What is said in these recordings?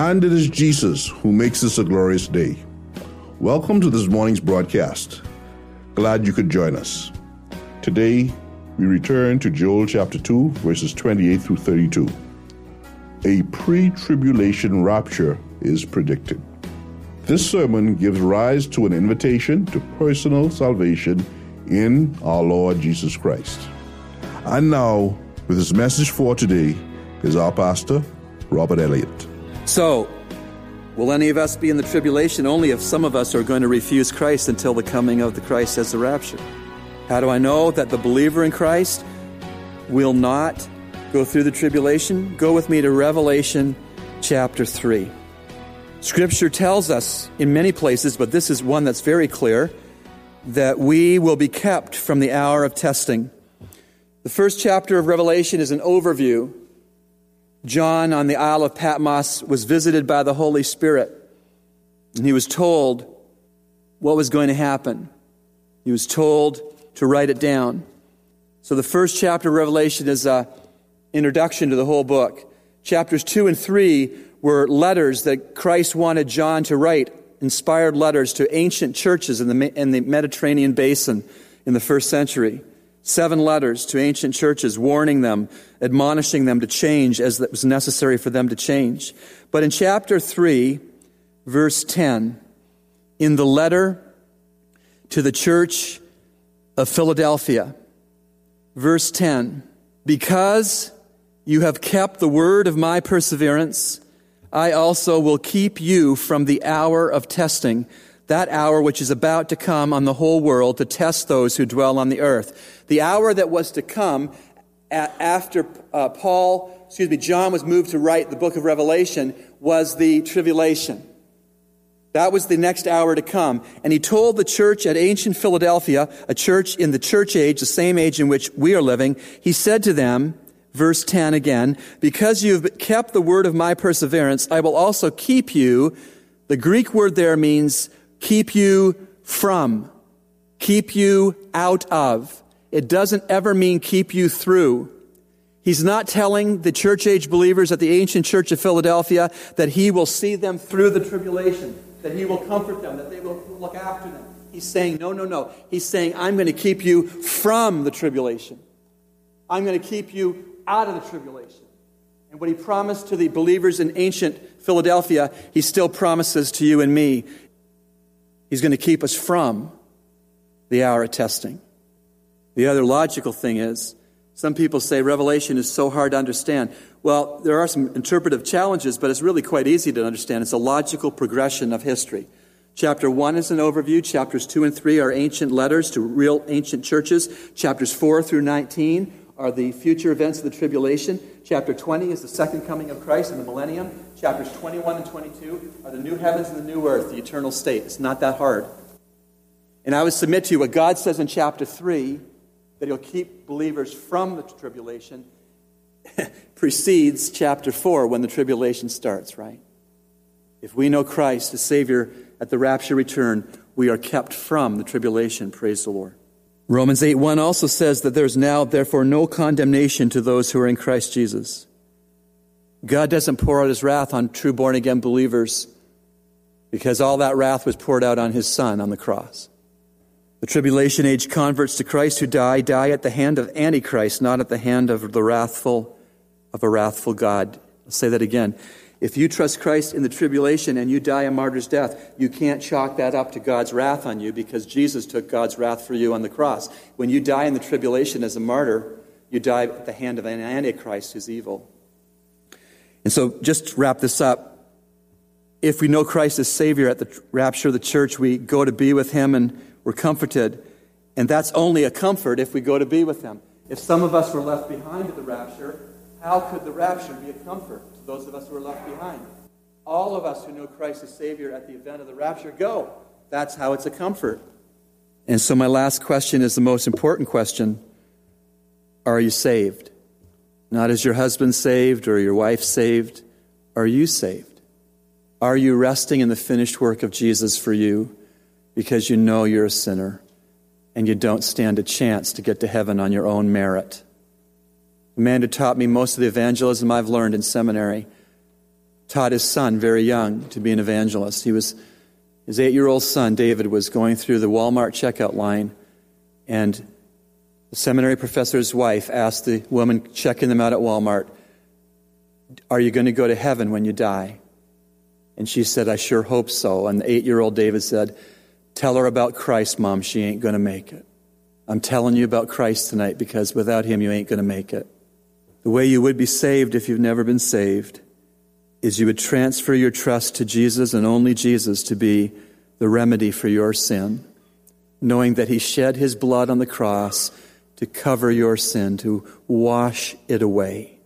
And it is Jesus who makes this a glorious day. Welcome to this morning's broadcast. Glad you could join us. Today, we return to Joel chapter 2, verses 28 through 32. A pre tribulation rapture is predicted. This sermon gives rise to an invitation to personal salvation in our Lord Jesus Christ. And now, with his message for today, is our pastor, Robert Elliott. So, will any of us be in the tribulation? Only if some of us are going to refuse Christ until the coming of the Christ as the rapture. How do I know that the believer in Christ will not go through the tribulation? Go with me to Revelation chapter 3. Scripture tells us in many places, but this is one that's very clear, that we will be kept from the hour of testing. The first chapter of Revelation is an overview John on the Isle of Patmos was visited by the Holy Spirit, and he was told what was going to happen. He was told to write it down. So the first chapter of Revelation is an introduction to the whole book. Chapters 2 and 3 were letters that Christ wanted John to write, inspired letters to ancient churches in the, in the Mediterranean basin in the first century. Seven letters to ancient churches warning them, admonishing them to change as it was necessary for them to change. But in chapter 3, verse 10, in the letter to the church of Philadelphia, verse 10, because you have kept the word of my perseverance, I also will keep you from the hour of testing that hour which is about to come on the whole world to test those who dwell on the earth. The hour that was to come after uh, Paul, excuse me, John was moved to write the book of Revelation was the tribulation. That was the next hour to come. And he told the church at ancient Philadelphia, a church in the church age, the same age in which we are living, he said to them, verse 10 again, because you've kept the word of my perseverance, I will also keep you. The Greek word there means keep you from, keep you out of. It doesn't ever mean keep you through. He's not telling the church age believers at the ancient church of Philadelphia that he will see them through the tribulation, that he will comfort them, that they will look after them. He's saying, no, no, no. He's saying, I'm going to keep you from the tribulation. I'm going to keep you out of the tribulation. And what he promised to the believers in ancient Philadelphia, he still promises to you and me He's going to keep us from the hour of testing. The other logical thing is, some people say Revelation is so hard to understand. Well, there are some interpretive challenges, but it's really quite easy to understand. It's a logical progression of history. Chapter 1 is an overview. Chapters 2 and 3 are ancient letters to real ancient churches. Chapters 4 through 19 are the future events of the tribulation. Chapter 20 is the second coming of Christ in the millennium. Chapters 21 and 22 are the new heavens and the new earth, the eternal state. It's not that hard. And I would submit to you what God says in chapter 3 that He'll keep believers from the tribulation precedes chapter 4 when the tribulation starts, right? If we know Christ the Savior at the rapture return, we are kept from the tribulation. Praise the Lord. Romans 8 1 also says that there's now, therefore, no condemnation to those who are in Christ Jesus. God doesn't pour out his wrath on true born again believers because all that wrath was poured out on his son on the cross. The tribulation age converts to Christ who die, die at the hand of Antichrist, not at the hand of the wrathful, of a wrathful God. I'll say that again. If you trust Christ in the tribulation and you die a martyr's death, you can't chalk that up to God's wrath on you because Jesus took God's wrath for you on the cross. When you die in the tribulation as a martyr, you die at the hand of an Antichrist who's evil. And so, just to wrap this up, if we know Christ as Savior at the rapture of the church, we go to be with Him and we're comforted. And that's only a comfort if we go to be with Him. If some of us were left behind at the rapture, how could the rapture be a comfort to those of us who are left behind? All of us who know Christ as Savior at the event of the rapture go. That's how it's a comfort. And so, my last question is the most important question Are you saved? Not is your husband saved or your wife saved? Are you saved? Are you resting in the finished work of Jesus for you because you know you're a sinner and you don't stand a chance to get to heaven on your own merit? Who taught me most of the evangelism I've learned in seminary taught his son very young to be an evangelist. He was his eight year old son, David, was going through the Walmart checkout line, and the seminary professor's wife asked the woman checking them out at Walmart, Are you going to go to heaven when you die? And she said, I sure hope so. And the eight year old David said, Tell her about Christ, Mom. She ain't going to make it. I'm telling you about Christ tonight because without him, you ain't going to make it. The way you would be saved if you've never been saved is you would transfer your trust to Jesus and only Jesus to be the remedy for your sin, knowing that he shed his blood on the cross to cover your sin, to wash it away,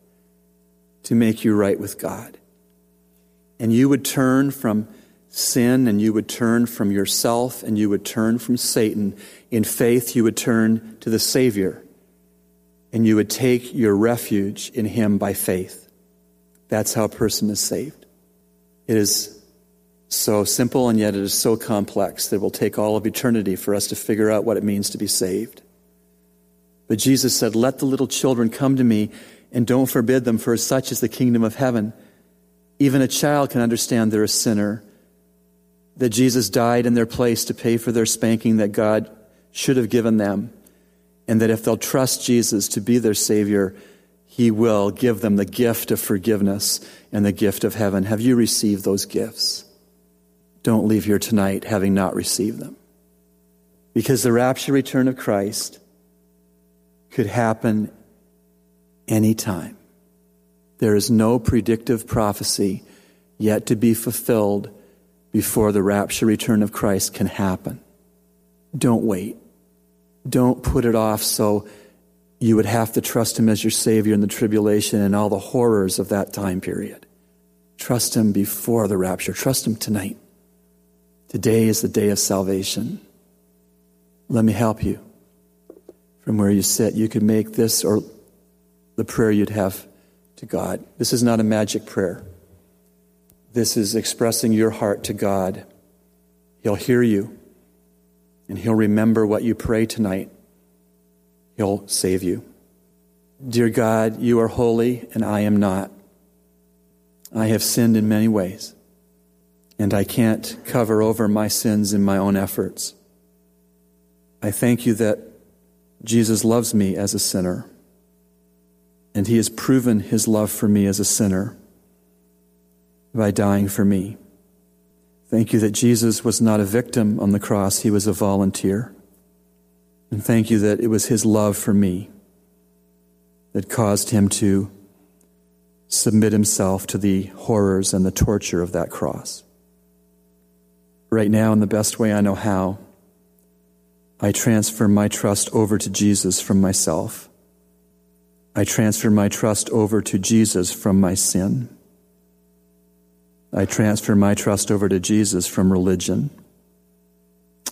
to make you right with God and you would turn from sin and you would turn from yourself and you would turn from Satan. In faith, you would turn to the Savior and you would take your refuge in Him by faith. That's how a person is saved. It is so simple and yet it is so complex that it will take all of eternity for us to figure out what it means to be saved. But Jesus said, Let the little children come to me and don't forbid them, for such is the kingdom of heaven. Even a child can understand they're a sinner, that Jesus died in their place to pay for their spanking that God should have given them, and that if they'll trust Jesus to be their Savior, He will give them the gift of forgiveness and the gift of heaven. Have you received those gifts? Don't leave here tonight having not received them. Because the rapture return of Christ could happen anytime. There is no predictive prophecy yet to be fulfilled before the rapture return of Christ can happen. Don't wait. Don't put it off so you would have to trust Him as your Savior in the tribulation and all the horrors of that time period. Trust Him before the rapture. Trust Him tonight. Today is the day of salvation. Let me help you. From where you sit, you can make this or the prayer you'd have to God. This is not a magic prayer. This is expressing your heart to God. He'll hear you, and He'll remember what you pray tonight. He'll save you. Dear God, you are holy, and I am not. I have sinned in many ways, and I can't cover over my sins in my own efforts. I thank you that Jesus loves me as a sinner and he has proven his love for me as a sinner by dying for me. Thank you that Jesus was not a victim on the cross, he was a volunteer. And thank you that it was his love for me that caused him to submit himself to the horrors and the torture of that cross. Right now, in the best way I know how, I transfer my trust over to Jesus from myself. I transfer my trust over to Jesus from my sin. I transfer my trust over to Jesus from religion.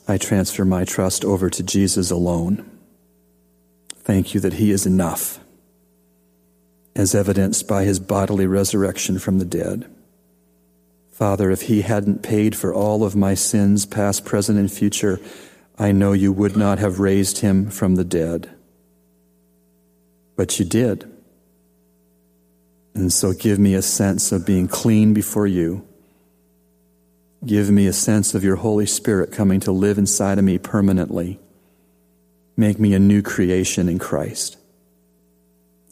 I transfer my trust over to Jesus alone. Thank you that He is enough, as evidenced by His bodily resurrection from the dead. Father, if He hadn't paid for all of my sins, past, present, and future, I know you would not have raised Him from the dead. But you did. And so give me a sense of being clean before you. Give me a sense of your Holy Spirit coming to live inside of me permanently. Make me a new creation in Christ.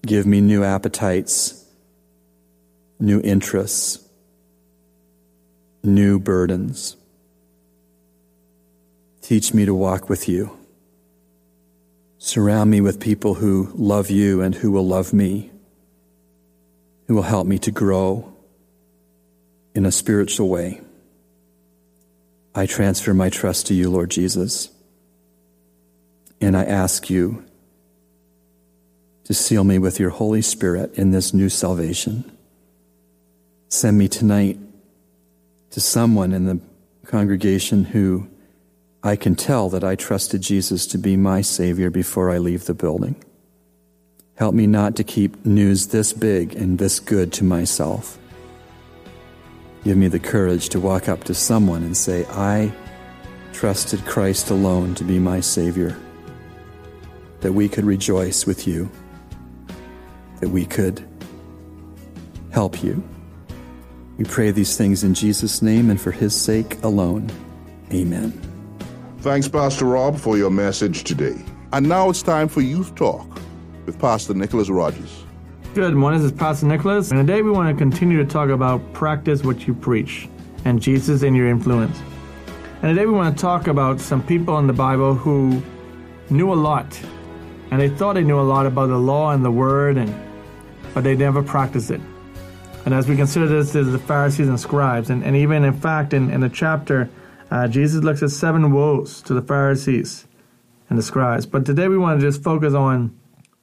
Give me new appetites, new interests, new burdens. Teach me to walk with you. Surround me with people who love you and who will love me, who will help me to grow in a spiritual way. I transfer my trust to you, Lord Jesus, and I ask you to seal me with your Holy Spirit in this new salvation. Send me tonight to someone in the congregation who I can tell that I trusted Jesus to be my Savior before I leave the building. Help me not to keep news this big and this good to myself. Give me the courage to walk up to someone and say, I trusted Christ alone to be my Savior. That we could rejoice with you, that we could help you. We pray these things in Jesus' name and for His sake alone. Amen. Thanks, Pastor Rob, for your message today. And now it's time for Youth Talk with Pastor Nicholas Rogers. Good morning, this is Pastor Nicholas, and today we want to continue to talk about practice what you preach and Jesus in your influence. And today we want to talk about some people in the Bible who knew a lot, and they thought they knew a lot about the law and the word, and but they never practiced it. And as we consider this, there's the Pharisees and scribes, and, and even in fact in, in the chapter, uh, Jesus looks at seven woes to the Pharisees and the scribes. But today we want to just focus on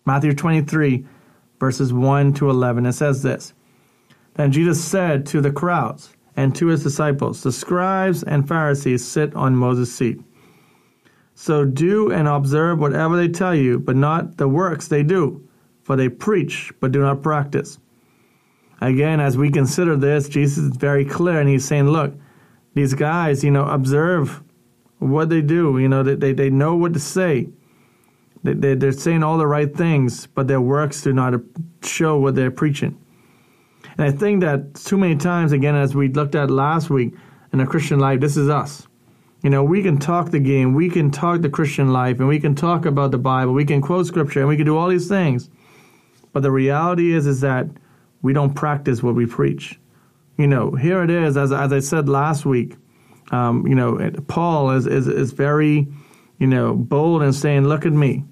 Matthew 23 verses 1 to 11. It says this Then Jesus said to the crowds and to his disciples, The scribes and Pharisees sit on Moses' seat. So do and observe whatever they tell you, but not the works they do, for they preach, but do not practice. Again, as we consider this, Jesus is very clear, and he's saying, Look, these guys, you know, observe what they do. You know, they, they, they know what to say, they, they're saying all the right things, but their works do not show what they're preaching. And I think that too many times, again, as we looked at last week in a Christian life, this is us. You know, we can talk the game, we can talk the Christian life, and we can talk about the Bible, we can quote scripture, and we can do all these things. But the reality is, is that we don't practice what we preach. You know, here it is, as, as I said last week, um, you know, Paul is, is, is very, you know, bold in saying, look at me.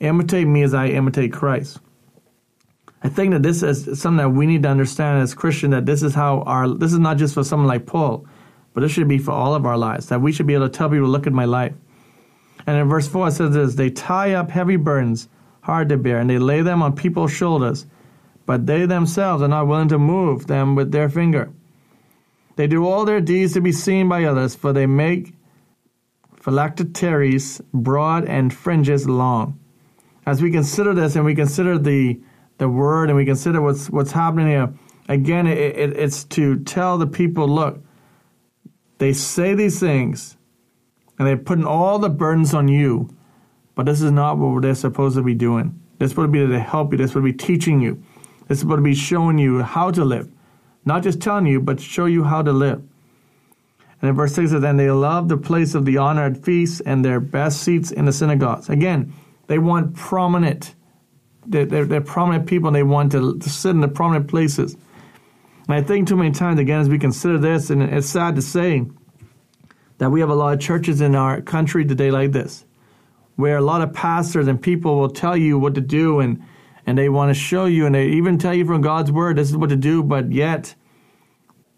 Imitate me as I imitate Christ. I think that this is something that we need to understand as Christian that this is how our this is not just for someone like Paul, but this should be for all of our lives. That we should be able to tell people, look at my life. And in verse 4 it says this they tie up heavy burdens hard to bear, and they lay them on people's shoulders, but they themselves are not willing to move them with their finger. They do all their deeds to be seen by others, for they make phylacteries broad and fringes long as we consider this and we consider the the word and we consider what's what's happening here, again, it, it, it's to tell the people, look, they say these things, and they're putting all the burdens on you, but this is not what they're supposed to be doing. This would be to help you. This would be teaching you. This to be showing you how to live, not just telling you, but show you how to live. And in verse 6 says, And they love the place of the honored feasts and their best seats in the synagogues. Again, they want prominent. They're, they're, they're prominent people and they want to, to sit in the prominent places. And I think too many times, again, as we consider this, and it's sad to say that we have a lot of churches in our country today like this, where a lot of pastors and people will tell you what to do and, and they want to show you and they even tell you from God's word this is what to do, but yet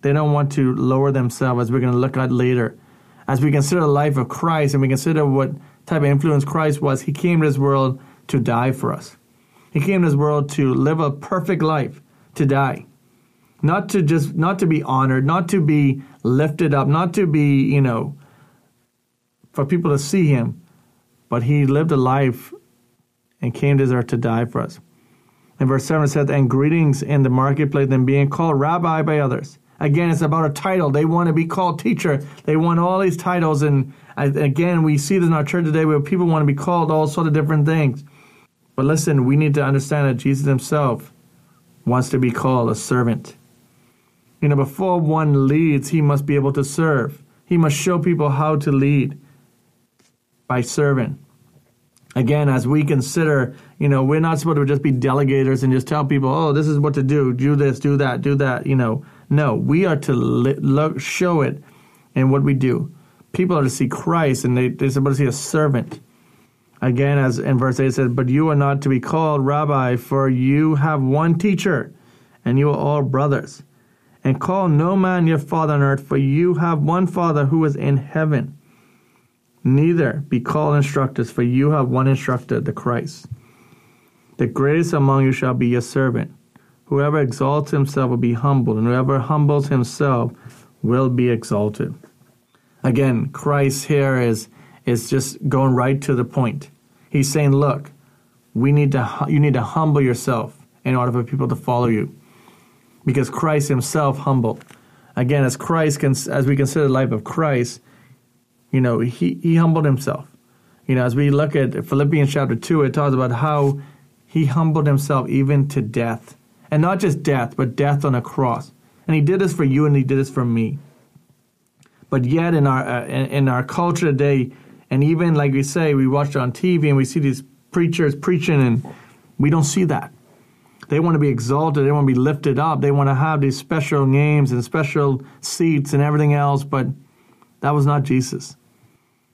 they don't want to lower themselves, as we're going to look at later. As we consider the life of Christ and we consider what type of influence Christ was, he came to this world to die for us. He came to this world to live a perfect life, to die. Not to just not to be honored, not to be lifted up, not to be, you know, for people to see him, but he lived a life and came to this earth to die for us. In verse 7 it says, And greetings in the marketplace, and being called rabbi by others. Again, it's about a title. They want to be called teacher. They want all these titles. And again, we see this in our church today where people want to be called all sort of different things. But listen, we need to understand that Jesus himself wants to be called a servant. You know, before one leads, he must be able to serve. He must show people how to lead by serving. Again, as we consider, you know, we're not supposed to just be delegators and just tell people, oh, this is what to do, do this, do that, do that, you know. No, we are to li- look, show it in what we do. People are to see Christ and they, they're supposed to see a servant. Again, as in verse 8 it says, But you are not to be called rabbi, for you have one teacher, and you are all brothers. And call no man your father on earth, for you have one father who is in heaven. Neither be called instructors, for you have one instructor, the Christ. The greatest among you shall be your servant. Whoever exalts himself will be humbled, and whoever humbles himself will be exalted. Again, Christ here is, is just going right to the point. He's saying, look, we need to, you need to humble yourself in order for people to follow you. Because Christ himself humbled. again, as Christ, as we consider the life of Christ, you know, he, he humbled himself. You know, as we look at Philippians chapter 2, it talks about how he humbled himself even to death. And not just death, but death on a cross. And he did this for you and he did this for me. But yet, in our, uh, in, in our culture today, and even like we say, we watch on TV and we see these preachers preaching, and we don't see that. They want to be exalted, they want to be lifted up, they want to have these special names and special seats and everything else, but that was not Jesus.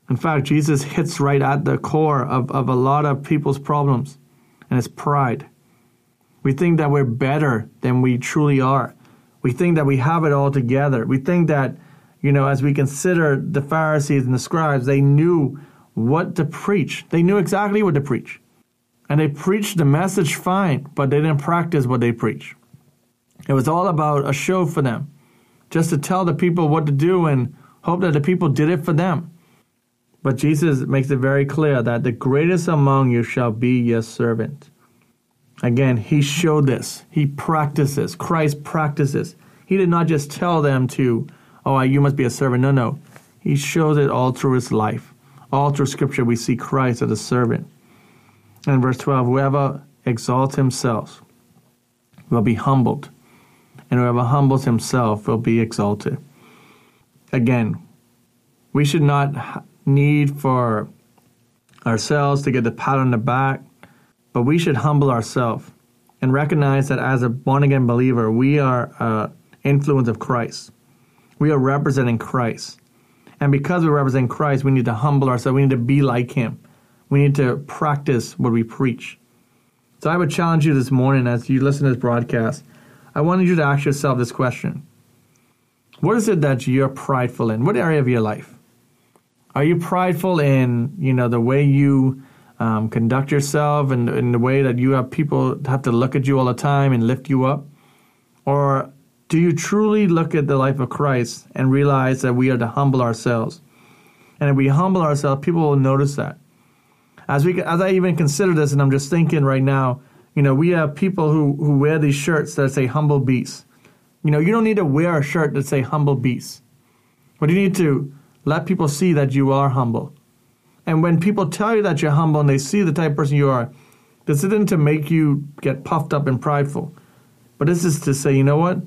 In fact, Jesus hits right at the core of, of a lot of people's problems, and it's pride. We think that we're better than we truly are. We think that we have it all together. We think that you know, as we consider the Pharisees and the scribes, they knew what to preach. They knew exactly what to preach. And they preached the message fine, but they didn't practice what they preach. It was all about a show for them, just to tell the people what to do and hope that the people did it for them. But Jesus makes it very clear that the greatest among you shall be your servant. Again, he showed this. He practices. Christ practices. He did not just tell them to oh, you must be a servant. No, no. He shows it all through his life. All through Scripture, we see Christ as a servant. And verse 12 whoever exalts himself will be humbled, and whoever humbles himself will be exalted. Again, we should not need for ourselves to get the pat on the back, but we should humble ourselves and recognize that as a born again believer, we are an influence of Christ. We are representing Christ. And because we represent Christ, we need to humble ourselves. We need to be like Him. We need to practice what we preach. So I would challenge you this morning as you listen to this broadcast. I wanted you to ask yourself this question What is it that you're prideful in? What area of your life? Are you prideful in you know the way you um, conduct yourself and in the way that you have people have to look at you all the time and lift you up? Or do you truly look at the life of Christ and realize that we are to humble ourselves? And if we humble ourselves, people will notice that. As we, as I even consider this, and I'm just thinking right now, you know, we have people who, who wear these shirts that say humble beast. You know, you don't need to wear a shirt that say humble beast. But you need to let people see that you are humble. And when people tell you that you're humble and they see the type of person you are, this isn't to make you get puffed up and prideful. But this is to say, you know what?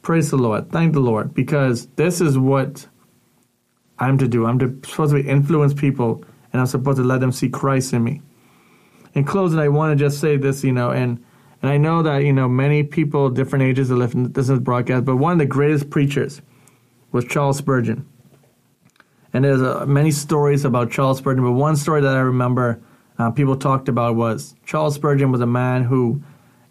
Praise the Lord. Thank the Lord because this is what I'm to do. I'm to, supposed to influence people and I'm supposed to let them see Christ in me. In closing, I want to just say this, you know, and and I know that you know many people, different ages, have listened to this broadcast, but one of the greatest preachers was Charles Spurgeon. And there's uh, many stories about Charles Spurgeon, but one story that I remember uh, people talked about was Charles Spurgeon was a man who,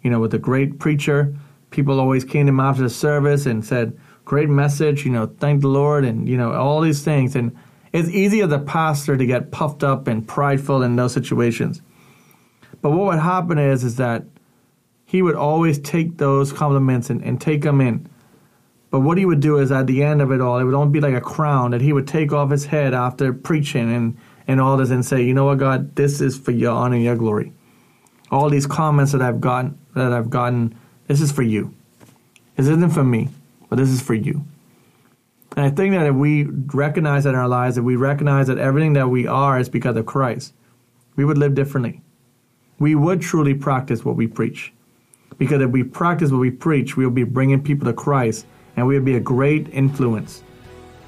you know, was a great preacher people always came to him after the service and said, "Great message," you know, thank the Lord, and you know all these things. And it's easy as a pastor to get puffed up and prideful in those situations. But what would happen is, is that he would always take those compliments and, and take them in. But what he would do is, at the end of it all, it would only be like a crown that he would take off his head after preaching and and all this, and say, "You know what, God, this is for your honor and your glory." All these comments that I've gotten that I've gotten this is for you. This isn't for me, but this is for you. And I think that if we recognize that in our lives, if we recognize that everything that we are is because of Christ, we would live differently. We would truly practice what we preach. Because if we practice what we preach, we will be bringing people to Christ and we would be a great influence,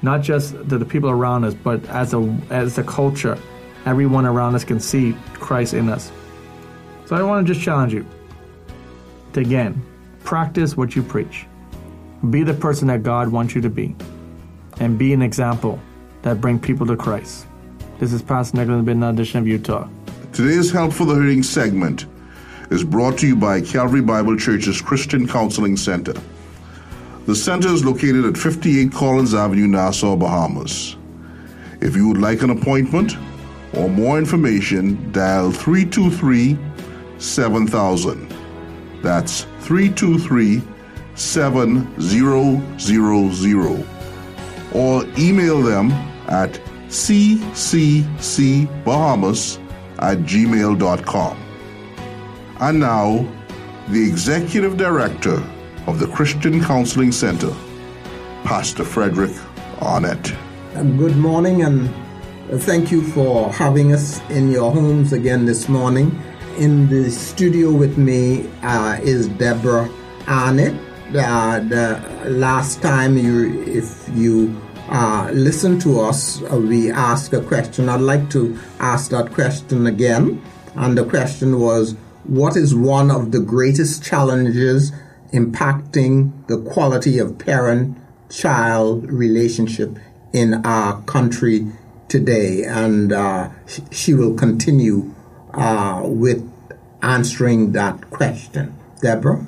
not just to the people around us, but as a, as a culture. Everyone around us can see Christ in us. So I want to just challenge you to again Practice what you preach. Be the person that God wants you to be. And be an example that bring people to Christ. This is Pastor Nicholas Bidna, edition of Youth Talk. Today's Help for the Hurting segment is brought to you by Calvary Bible Church's Christian Counseling Center. The center is located at 58 Collins Avenue, Nassau, Bahamas. If you would like an appointment or more information, dial 323 7000. That's 323 7000. Or email them at cccbahamas at gmail.com. And now, the Executive Director of the Christian Counseling Center, Pastor Frederick Arnett. Good morning, and thank you for having us in your homes again this morning. In the studio with me uh, is Deborah Arnett. Uh, the last time you, if you uh, listen to us, uh, we asked a question. I'd like to ask that question again. And the question was, what is one of the greatest challenges impacting the quality of parent-child relationship in our country today? And uh, she will continue uh, with answering that question. Deborah?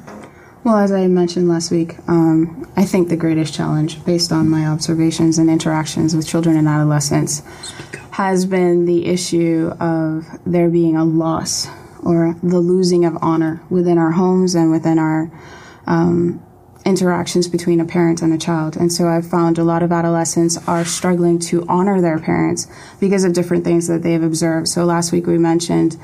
Well, as I mentioned last week, um, I think the greatest challenge, based on my observations and interactions with children and adolescents, has been the issue of there being a loss or the losing of honor within our homes and within our um, interactions between a parent and a child. And so I've found a lot of adolescents are struggling to honor their parents because of different things that they've observed. So last week we mentioned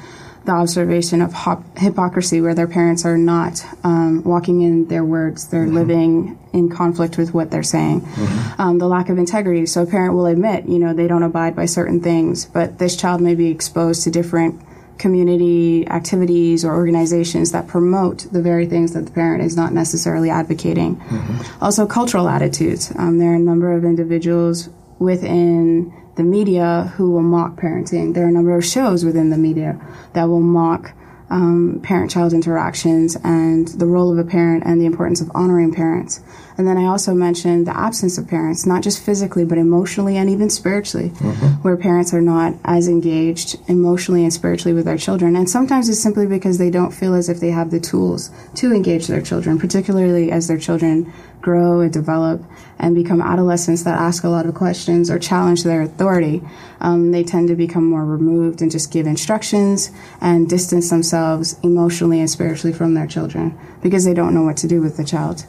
the observation of hop- hypocrisy, where their parents are not um, walking in their words, they're mm-hmm. living in conflict with what they're saying. Mm-hmm. Um, the lack of integrity. So a parent will admit, you know, they don't abide by certain things, but this child may be exposed to different community activities or organizations that promote the very things that the parent is not necessarily advocating. Mm-hmm. Also, cultural attitudes. Um, there are a number of individuals within the media who will mock parenting. There are a number of shows within the media that will mock um, parent child interactions and the role of a parent and the importance of honoring parents. And then I also mentioned the absence of parents, not just physically, but emotionally and even spiritually, mm-hmm. where parents are not as engaged emotionally and spiritually with their children. And sometimes it's simply because they don't feel as if they have the tools to engage their children, particularly as their children grow and develop and become adolescents that ask a lot of questions or challenge their authority, um, they tend to become more removed and just give instructions and distance themselves emotionally and spiritually from their children because they don't know what to do with the child.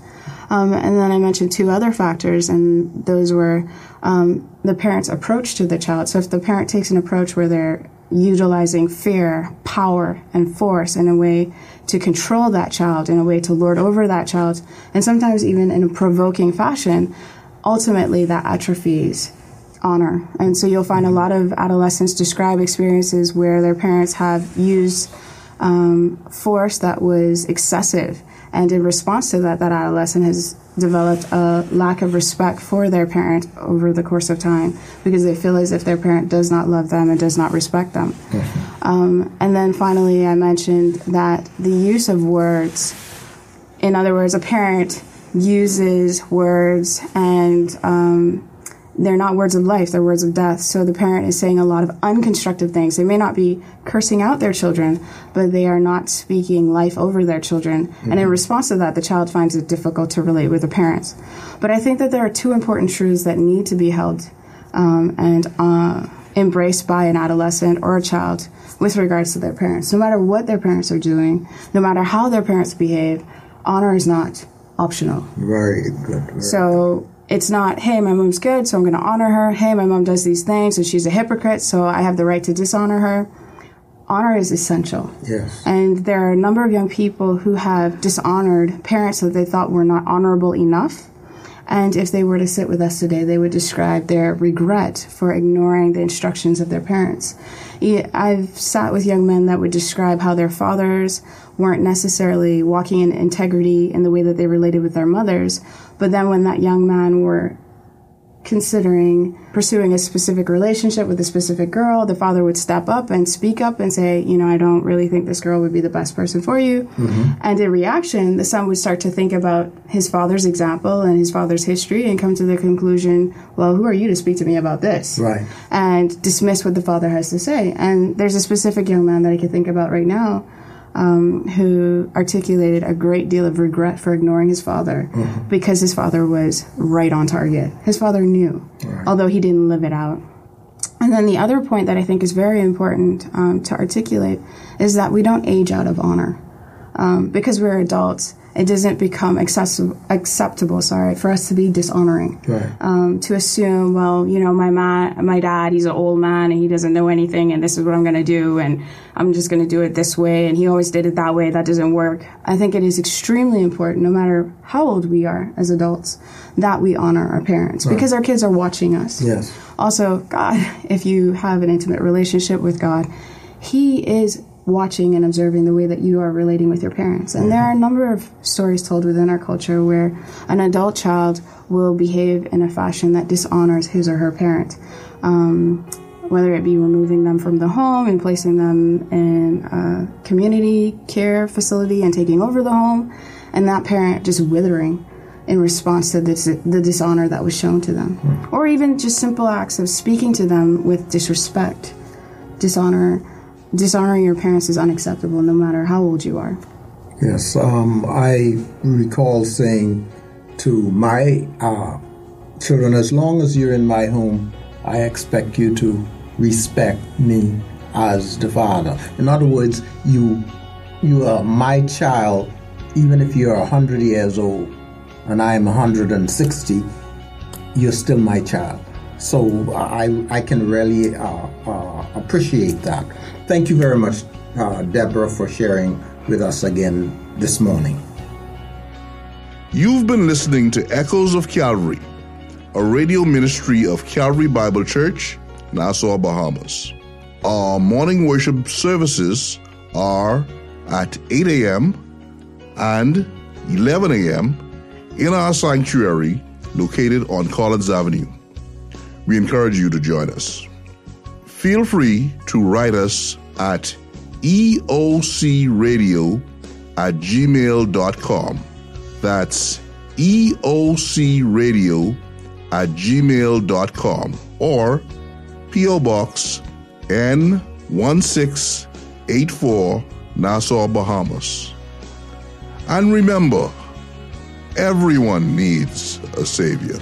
Um, and then I mentioned two other factors, and those were um, the parent's approach to the child. So if the parent takes an approach where they're utilizing fear, power, and force in a way to control that child, in a way to lord over that child, and sometimes even in a provoking fashion, ultimately that atrophies honor. And so you'll find a lot of adolescents describe experiences where their parents have used um, force that was excessive and in response to that, that adolescent has developed a lack of respect for their parent over the course of time because they feel as if their parent does not love them and does not respect them. Mm-hmm. Um, and then finally, I mentioned that the use of words, in other words, a parent uses words and um, they're not words of life, they're words of death. So the parent is saying a lot of unconstructive things. They may not be cursing out their children, but they are not speaking life over their children. Mm-hmm. And in response to that, the child finds it difficult to relate with the parents. But I think that there are two important truths that need to be held um, and uh, embraced by an adolescent or a child with regards to their parents. No matter what their parents are doing, no matter how their parents behave, honor is not optional. Very good. Very so it's not, hey, my mom's good, so I'm going to honor her. Hey, my mom does these things, and she's a hypocrite, so I have the right to dishonor her. Honor is essential. Yes. And there are a number of young people who have dishonored parents that they thought were not honorable enough. And if they were to sit with us today, they would describe their regret for ignoring the instructions of their parents. I've sat with young men that would describe how their fathers weren't necessarily walking in integrity in the way that they related with their mothers, but then when that young man were considering pursuing a specific relationship with a specific girl, the father would step up and speak up and say, you know, I don't really think this girl would be the best person for you. Mm-hmm. And in reaction, the son would start to think about his father's example and his father's history and come to the conclusion, well, who are you to speak to me about this? Right. And dismiss what the father has to say. And there's a specific young man that I can think about right now um, who articulated a great deal of regret for ignoring his father mm-hmm. because his father was right on target. His father knew, right. although he didn't live it out. And then the other point that I think is very important um, to articulate is that we don't age out of honor. Um, because we're adults it doesn't become accessible, acceptable. Sorry, for us to be dishonoring. Right. Um, to assume, well, you know, my man, my dad, he's an old man and he doesn't know anything, and this is what I'm going to do, and I'm just going to do it this way, and he always did it that way. That doesn't work. I think it is extremely important, no matter how old we are as adults, that we honor our parents because our kids are watching us. Yes. Also, God, if you have an intimate relationship with God, He is watching and observing the way that you are relating with your parents. And there are a number of stories told within our culture where an adult child will behave in a fashion that dishonors his or her parent. Um, whether it be removing them from the home and placing them in a community care facility and taking over the home, and that parent just withering in response to this, the dishonor that was shown to them. Or even just simple acts of speaking to them with disrespect. Dishonor, dishonoring your parents is unacceptable no matter how old you are. Yes, um, I recall saying to my uh, children, as long as you're in my home, I expect you to respect me as the father. In other words, you you are my child, even if you're hundred years old and I'm 160, you're still my child. So I I can really uh, uh, appreciate that. Thank you very much, uh, Deborah, for sharing with us again this morning. You've been listening to Echoes of Calvary, a radio ministry of Calvary Bible Church, Nassau, Bahamas. Our morning worship services are at 8 a.m. and 11 a.m. in our sanctuary located on Collins Avenue. We encourage you to join us. Feel free to write us at eocradio at gmail.com. That's eocradio at gmail.com or P.O. Box N1684 Nassau, Bahamas. And remember, everyone needs a Savior.